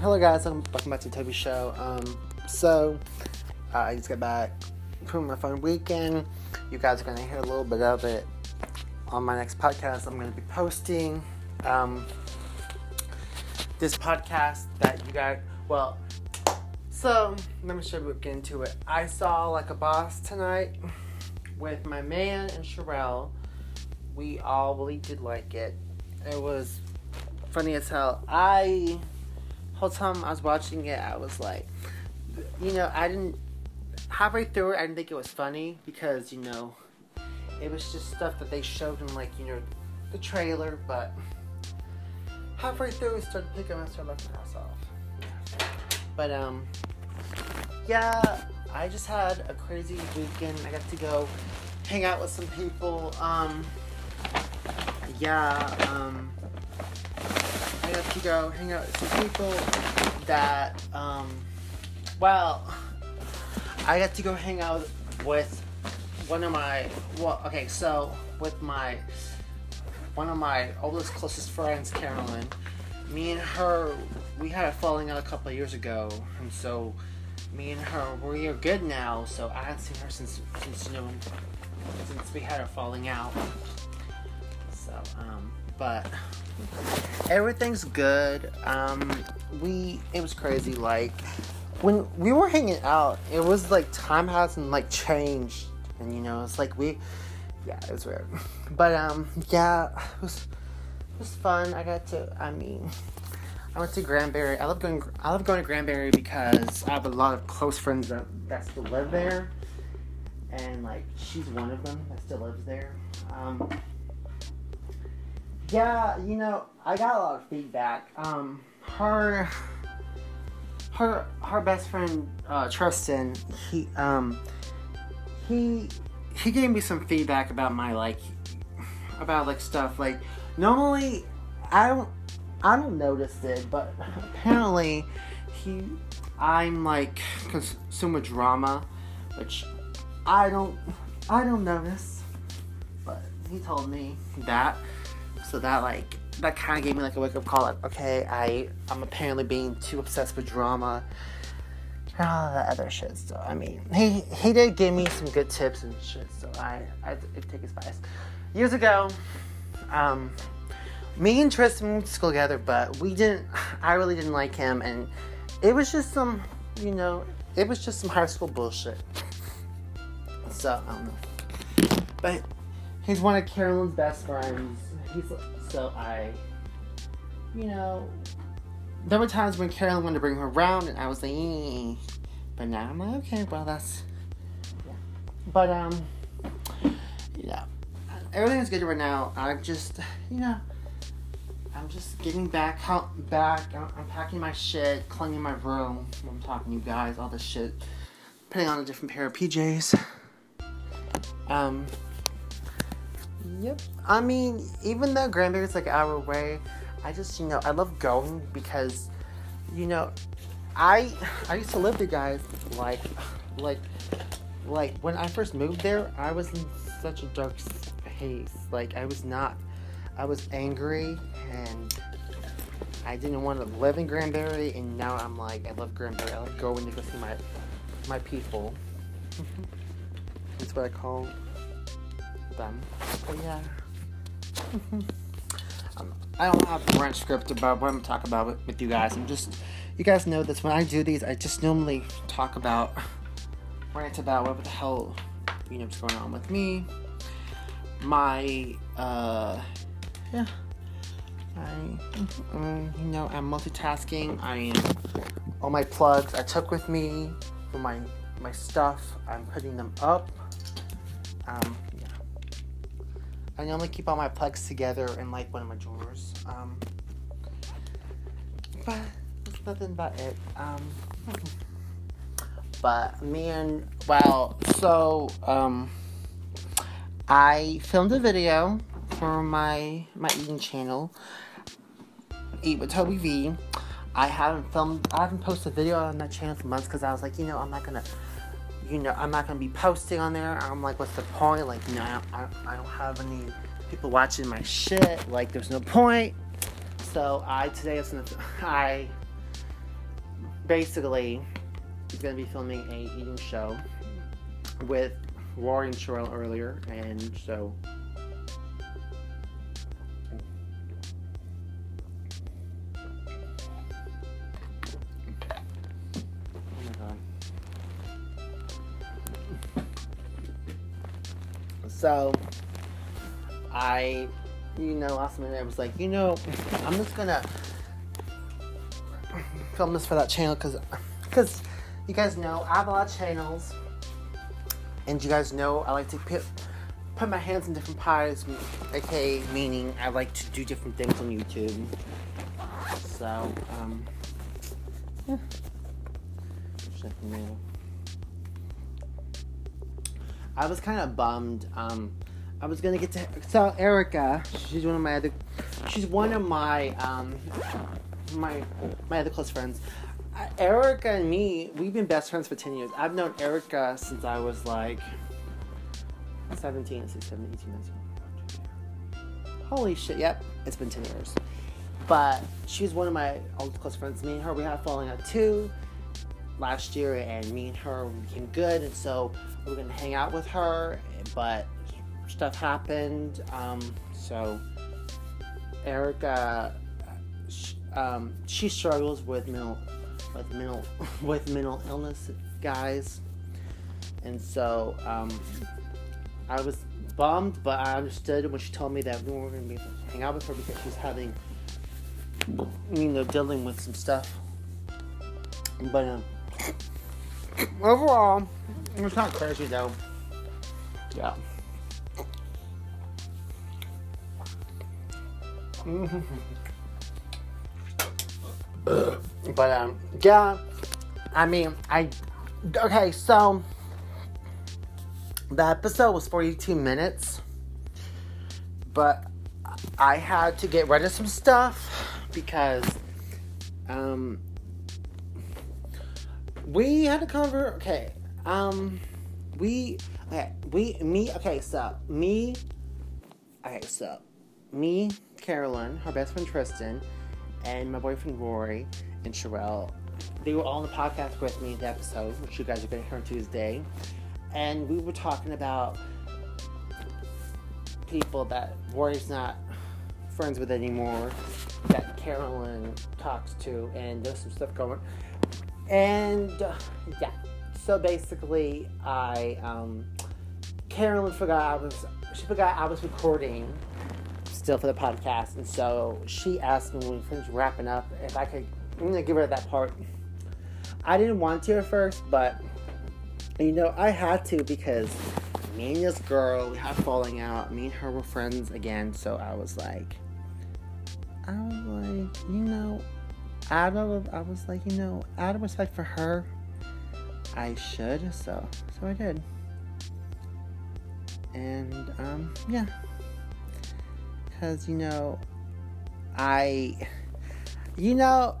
hello guys, welcome back to the Toby Show. Um, so uh, I just got back from my fun weekend. You guys are gonna hear a little bit of it on my next podcast. I'm gonna be posting um, this podcast that you guys. Well, so let me show you get into it. I saw like a boss tonight with my man and Sherelle. We all really did like it. It was funny as hell. I whole time I was watching it, I was like, you know, I didn't halfway through it, I didn't think it was funny because you know, it was just stuff that they showed in like you know, the trailer. But halfway through, it started picking up, I started laughing my off. But um, yeah, I just had a crazy weekend. I got to go hang out with some people. Um, yeah, um To go hang out with some people that, um, well, I got to go hang out with one of my, well, okay, so with my, one of my oldest, closest friends, Carolyn. Me and her, we had a falling out a couple years ago, and so me and her, we are good now. So I haven't seen her since, since you know, since we had a falling out. So, um, but everything's good. Um, we it was crazy. Like when we were hanging out, it was like time hasn't like changed, and you know, it's like we, yeah, it was weird. But um, yeah, it was it was fun. I got to. I mean. I went to Granbury. I love going. I love going to Granbury because I have a lot of close friends that, that still live there, and like she's one of them that still lives there. Um, yeah, you know, I got a lot of feedback. Um, her, her, her best friend uh, Tristan, he, um, he, he gave me some feedback about my like, about like stuff like. Normally, I don't, I don't notice it, but apparently, he, I'm like consume drama, which I don't, I don't notice, but he told me that. So that like that kind of gave me like a wake up call. Like, okay, I I'm apparently being too obsessed with drama and all that other shit. So I mean, he he did give me some good tips and shit. So I I, I take his advice. Years ago, um, me and Tristan went to school together, but we didn't. I really didn't like him, and it was just some, you know, it was just some high school bullshit. So I don't know, but he's one of Carolyn's best friends he's so I, you know, there were times when Carolyn wanted to bring her around, and I was like, eh. but now I'm like, okay, well that's, yeah. But um, yeah, everything's good right now. I'm just, you know. I'm just getting back, back. I'm packing my shit, cleaning my room. I'm talking to you guys, all this shit. Putting on a different pair of PJs. Um, Yep. I mean, even though Granbury's like an hour away, I just you know I love going because, you know, I I used to live there, guys. Like, like, like when I first moved there, I was in such a dark space. Like I was not. I was angry and I didn't want to live in Granbury, and now I'm like I love Granbury. I love going to go see my my people. That's what I call them. But yeah. um, I don't have a rent script about what I'm talking about with, with you guys. I'm just, you guys know this. When I do these, I just normally talk about, rant about what the hell, you know, what's going on with me. My, uh, yeah. I, um, you know, I'm multitasking. I am all my plugs I took with me for my my stuff. I'm putting them up. Um, I normally keep all my plugs together in like one of my drawers. Um, but that's nothing about it. Um, but me and well, so um, I filmed a video for my my eating channel, Eat with Toby V. I haven't filmed, I haven't posted a video on that channel for months because I was like, you know, I'm not gonna you know, I'm not gonna be posting on there. I'm like, what's the point? Like, you know, I, I don't have any people watching my shit. Like, there's no point. So I today is gonna, I basically, is gonna be filming a eating show with Rory and Sherelle earlier, and so. So, I, you know, last minute I was like, you know, I'm just gonna film this for that channel because, because you guys know I have a lot of channels, and you guys know I like to put put my hands in different pies, aka meaning I like to do different things on YouTube. So, um, yeah. Checking it out. I was kind of bummed. Um, I was gonna get to so Erica. She's one of my other. She's one of my um, my my other close friends. Uh, Erica and me, we've been best friends for ten years. I've known Erica since I was like 17, 16, 17, 18, 19. Holy shit! Yep, it's been ten years. But she's one of my old close friends. Me and her, we had falling out too last year, and me and her became good, and so we were gonna hang out with her, but stuff happened. Um, so Erica, sh- um, she struggles with mental, with mental, with mental illness, guys, and so um, I was bummed, but I understood when she told me that we weren't gonna be able to hang out with her because she's having, you know, dealing with some stuff. But um, overall, it's not crazy though. Yeah. but um, yeah. I mean, I okay. So the episode was forty-two minutes, but I had to get rid of some stuff because um we had a convert. Okay, um, we okay, we me okay. So me, okay. So me, Carolyn, her best friend Tristan, and my boyfriend Rory and Sherelle. They were all on the podcast with me in the episode, which you guys are going to hear on Tuesday, and we were talking about people that Rory's not friends with anymore, that Carolyn talks to, and there's some stuff going and uh, yeah, so basically, I um, Carolyn forgot I was she forgot I was recording still for the podcast, and so she asked me when we finished wrapping up if I could I'm gonna give her that part. I didn't want to at first, but you know I had to because me and this girl we had falling out. Me and her were friends again, so I was like, I was like, you know, out I was like, you know, out of respect for her, I should. So so I did. And um yeah. Cause you know, I you know,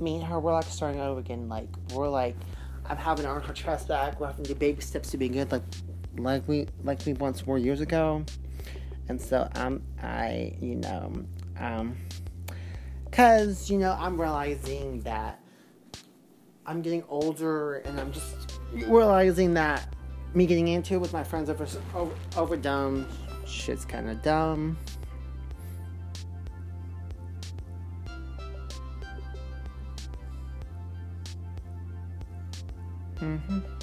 me and her we're like starting over again. Like we're like I'm having to earn her trust back. We're having to do baby steps to be good, like like we like we once were years ago. And so um I you know um because, you know, I'm realizing that I'm getting older and I'm just realizing that me getting into it with my friends over, over, over dumb shit's kind of dumb. Mm-hmm.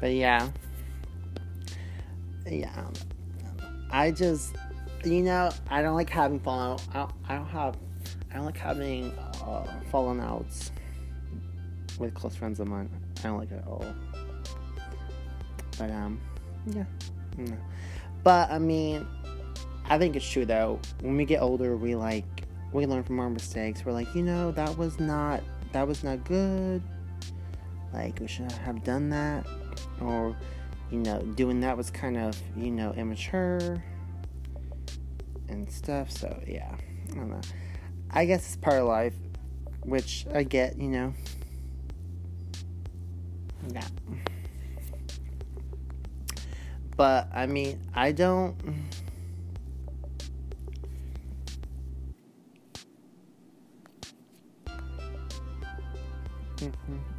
But yeah. Yeah. I just, you know, I don't like having fallen I I don't have, I don't like having uh, fallen outs with close friends of mine. I don't like it at all. But, um, yeah. No. But, I mean, I think it's true though. When we get older, we like, we learn from our mistakes. We're like, you know, that was not, that was not good. Like, we shouldn't have done that or you know doing that was kind of you know immature and stuff so yeah i don't know i guess it's part of life which i get you know yeah But I mean, I don't. Mm-hmm.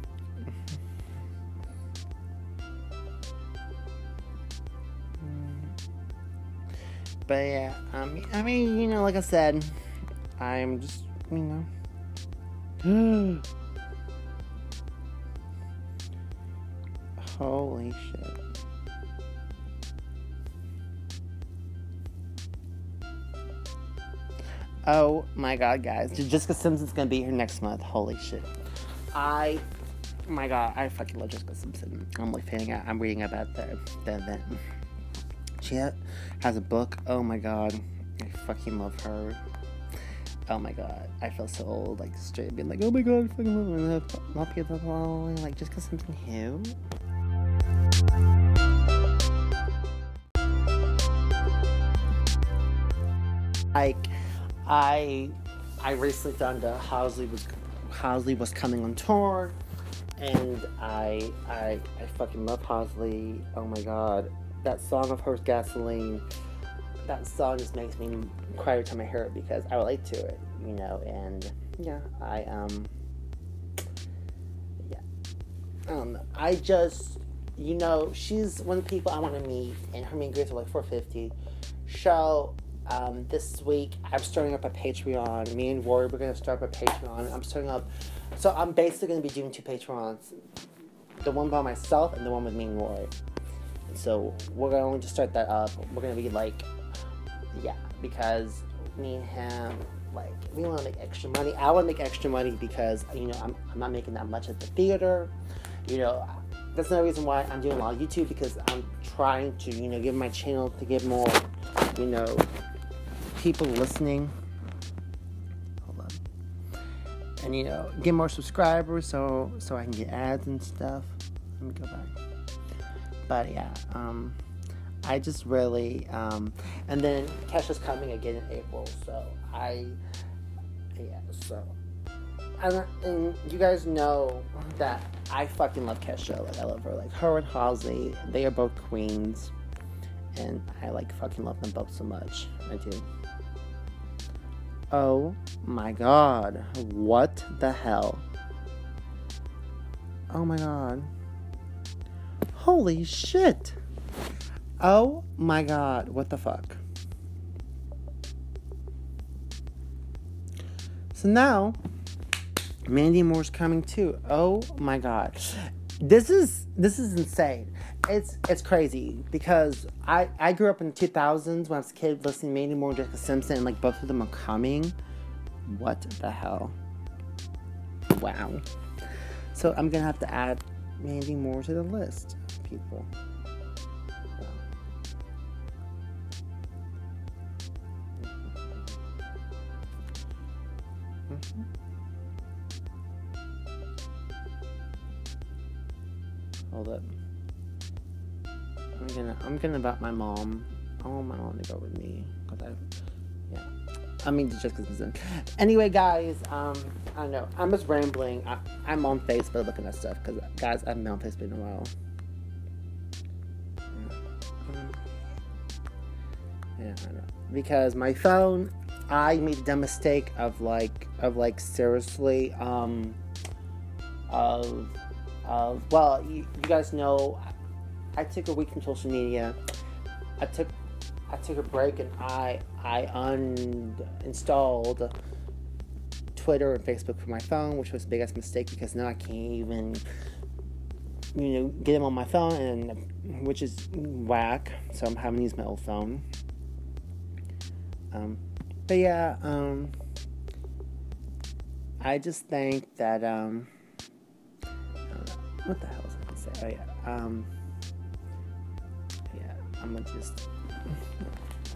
But yeah, um, I mean, you know, like I said, I'm just, you know. Holy shit. Oh my god, guys. Jessica Simpson's gonna be here next month. Holy shit. I, my god, I fucking love Jessica Simpson. I'm like fanning out. I'm reading about the, the event. Has a book. Oh my god. I fucking love her. Oh my god. I feel so old. Like, straight being like, oh my god, I fucking love her. Not people like Jessica Simpson who? Like, I I recently found out Halsey was Halsey was coming on tour, and I I I fucking love Halsey. Oh my god, that song of hers, Gasoline. That song just makes me cry every time I hear it because I relate to it, you know. And yeah, I um yeah, I don't know. I just you know she's one of the people I want to meet, and her main grades are like 450. So um, this week I'm starting up a Patreon. Me and Rory we're gonna start up a Patreon. I'm starting up, so I'm basically gonna be doing two Patreons, the one by myself and the one with me and Rory. So we're going to start that up. We're gonna be like, yeah, because me and him like we want to make extra money. I want to make extra money because you know I'm I'm not making that much at the theater. You know, that's another reason why I'm doing a lot of YouTube because I'm trying to you know give my channel to get more you know people listening. Hold on. And you know, get more subscribers so so I can get ads and stuff. Let me go back. But yeah, um, I just really um, and then Kesha's coming again in April, so I yeah, so and, and you guys know that I fucking love Kesha. Like I love her. Like her and Halsey, they are both queens, and I like fucking love them both so much. I do. Oh my god. What the hell? Oh my god. Holy shit. Oh my god. What the fuck? So now, Mandy Moore's coming too. Oh my god. This is this is insane it's it's crazy because I I grew up in the 2000s when I was a kid listening mainly more Jessica Simpson and like both of them are coming. What the hell? Wow. So I'm gonna have to add Mandy Moore to the list, people. Mm-hmm. Hold up. I'm gonna I'm gonna invite my mom. I want my mom to go with me because I, yeah. I mean, just because Anyway, guys, um, I know I'm just rambling. I, am on Facebook looking at stuff because, guys, I haven't been on Facebook in a while. Yeah, I know. Because my phone, I made the mistake of like, of like seriously, um, of, of well, you, you guys know I took a week from social media. I took I took a break and I I uninstalled Twitter and Facebook from my phone, which was the biggest mistake because now I can't even you know get them on my phone and which is whack. So I'm having to use my old phone. Um, but yeah, um, I just think that um, what the hell was I gonna say? Oh yeah, um. I'm gonna just.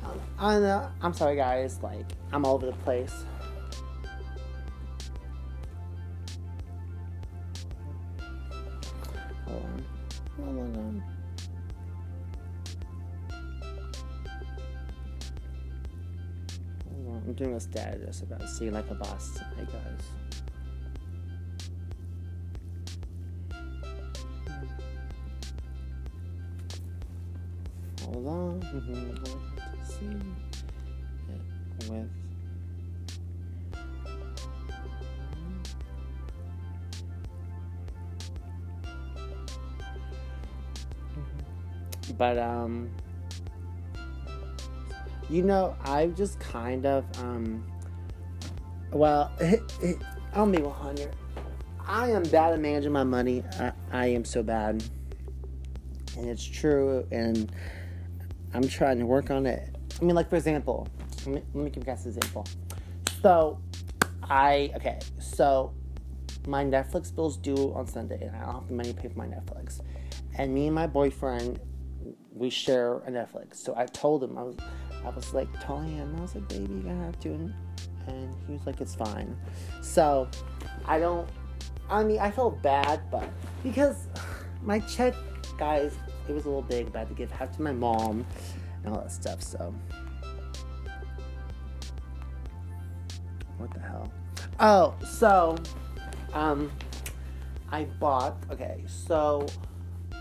I don't know. I'm sorry, guys. Like, I'm all over the place. I'm doing a status about seeing like a boss. Hey, guys. Hold on. Mm-hmm. See it with. But um, you know, I've just kind of um, well, I'll be 100. I am bad at managing my money. I, I am so bad, and it's true. And I'm trying to work on it. I mean, like for example, let me, let me give you guys an example. So, I okay. So, my Netflix bills due on Sunday, and I don't have the money to pay for my Netflix. And me and my boyfriend, we share a Netflix. So I told him I was, I was like telling him I was like, baby, you're gonna have to. And, and he was like, it's fine. So, I don't. I mean, I felt bad, but because my check, guys, it was a little big, but I had to give half to my mom and all that stuff. So, what the hell? Oh, so, um, I bought. Okay, so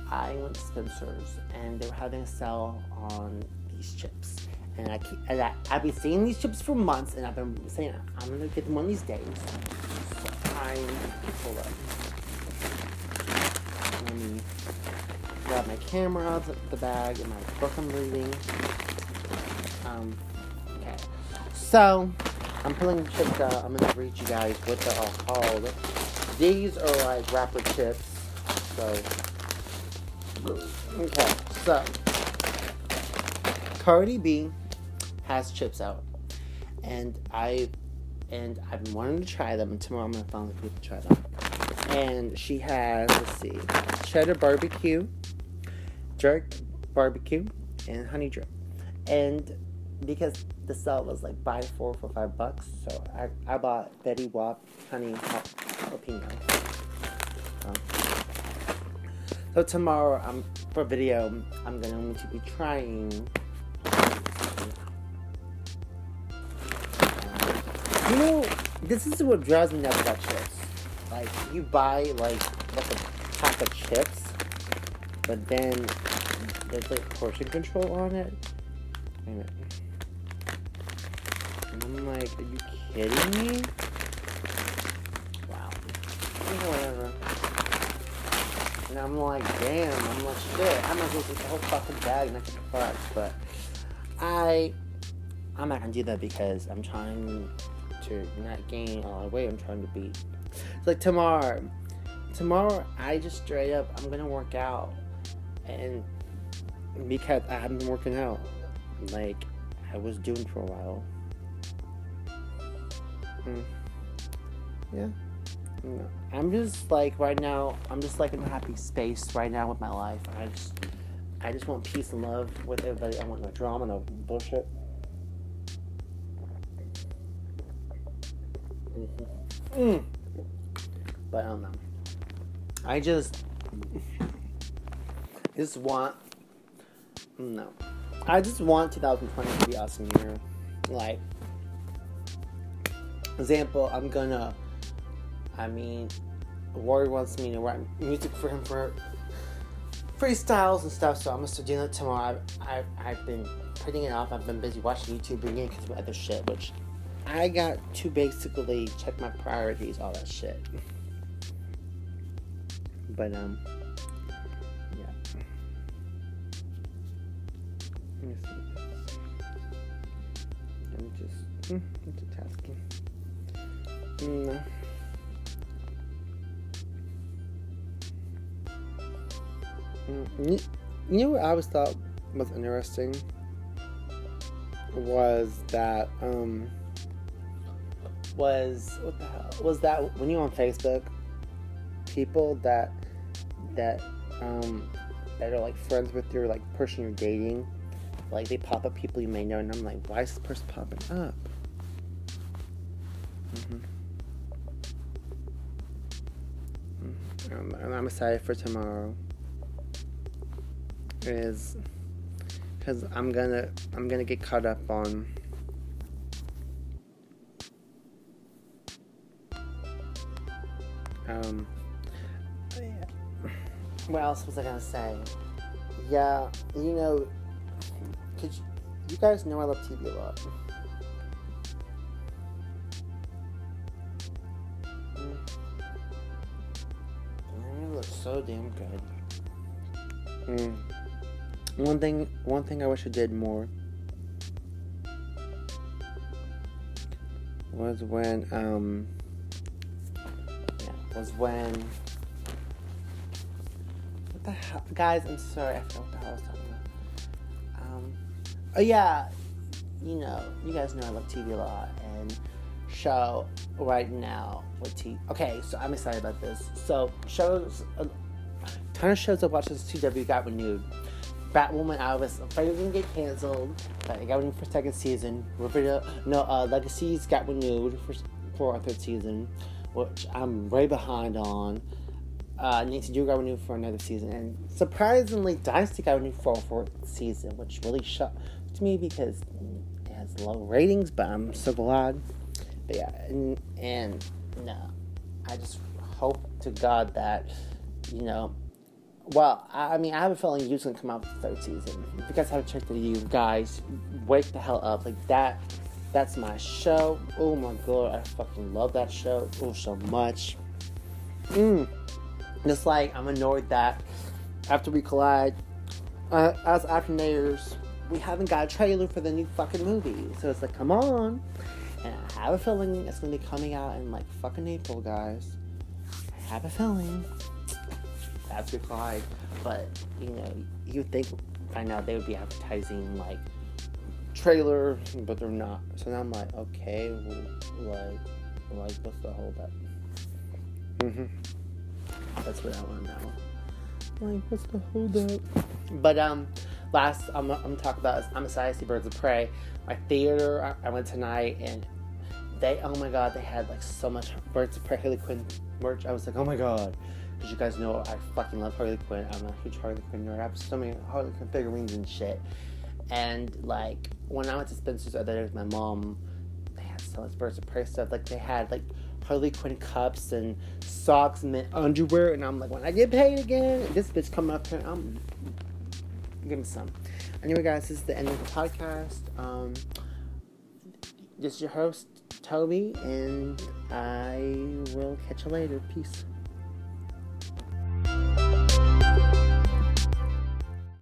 I went to Spencer's and they were having a sale on these chips. And I keep, and I, I've been seeing these chips for months, and I've been saying I'm gonna get them one of these days. So I'm hold up. Let me grab my camera of the bag and my book I'm reading. Um, okay. So I'm pulling the chips out. I'm gonna read you guys what they're all called. These are like wrapper chips. So okay. So Cardi B has chips out, and I and I've been wanting to try them. And tomorrow I'm gonna finally able to try them. And she has let's see, cheddar barbecue, jerk barbecue, and honey drip. And because the sale was like buy four for five bucks, so I, I bought Fetty Wap honey jalapeno. Um, so tomorrow, I'm for video, I'm gonna to be trying You know, this is what drives me nuts about chips. Like, you buy, like, like a pack of chips, but then there's, like, portion control on it. Wait a minute. And I'm like, are you kidding me? Wow. Whatever. And I'm like, damn, I'm like, shit, I might as well eat the whole fucking bag to the but I, I'm not gonna do that because I'm trying to not gain all the weight I'm trying to beat. It's like tomorrow. Tomorrow, I just straight up, I'm gonna work out. And because I haven't been working out like I was doing for a while. Mm. Yeah. No. I'm just like right now. I'm just like in a happy space right now with my life. I just, I just want peace and love with everybody. I want no drama, no bullshit. Mm. But I don't know. I just, just want. No, I just want 2020 to be awesome year. Like, example, I'm gonna. I mean, Warrior wants me to write music for him for freestyles and stuff, so I'm gonna start doing that tomorrow. I've, I've, I've been putting it off. I've been busy watching YouTube again because of other shit, which I got to basically check my priorities, all that shit. But um, yeah. Let me see this. I'm just multitasking. No. Mm, you, you know what I always thought was interesting was that um was what the hell was that when you on Facebook, people that that um that are like friends with your like person you're dating, like they pop up people you may know, and I'm like, why is this person popping up? Mm-hmm. Mm-hmm. and I'm excited for tomorrow. Is because I'm gonna I'm gonna get caught up on Um, what else was I gonna say? Yeah, you know, Cause you guys know I love TV a lot. Mm. It looks so damn good. Mm. One thing, one thing I wish I did more was when, um, was when. What the hell, guys? I'm sorry, I forgot what the hell I was talking about. Um, oh yeah, you know, you guys know I love TV a lot, and show right now with T. Okay, so I'm excited about this. So shows, a ton of shows I watched this CW got renewed. Batwoman, I was afraid it was gonna get canceled, but it got renewed for second season. Riverdale, no, uh, Legacies got renewed for for a third season, which I'm way behind on. Uh, Nancy Drew got renewed for another season, and surprisingly, Dynasty got renewed for a fourth season, which really shocked me because it has low ratings. But I'm so glad. But yeah, and, and no, I just hope to God that you know well, I mean, I have a feeling you's gonna come out with the third season. If you guys haven't checked it, you guys, wake the hell up. Like that, that's my show. Oh my god, I fucking love that show. Oh, so much. Mm. Just like I'm annoyed that after we collide, uh, as Afternaires, we haven't got a trailer for the new fucking movie. So it's like, come on. And I have a feeling it's gonna be coming out in like fucking April, guys. I have a feeling that's replied. But you know, you think by now they would be advertising like trailer, but they're not. So now I'm like, okay, well, like, like what's the holdup? Mhm. That's what I want to know. Like, what's the holdup? But um, last I'm I'm gonna talk about is I'm excited to see Birds of Prey. My theater, I, I went tonight and they oh my god they had like so much Birds of Prey Harley Quinn merch. I was like, oh my god. Because you guys know I fucking love Harley Quinn. I'm a huge Harley Quinn nerd. I have so many Harley Quinn figurines and shit. And like when I went to Spencer's other day with my mom, they had so much Birds of Prey stuff. Like they had like Harley Quinn cups and socks and then underwear. And I'm like, when I get paid again, this bitch coming up here, I'm give me some. Anyway, guys, this is the end of the podcast. Um, this is your host Toby, and I will catch you later. Peace.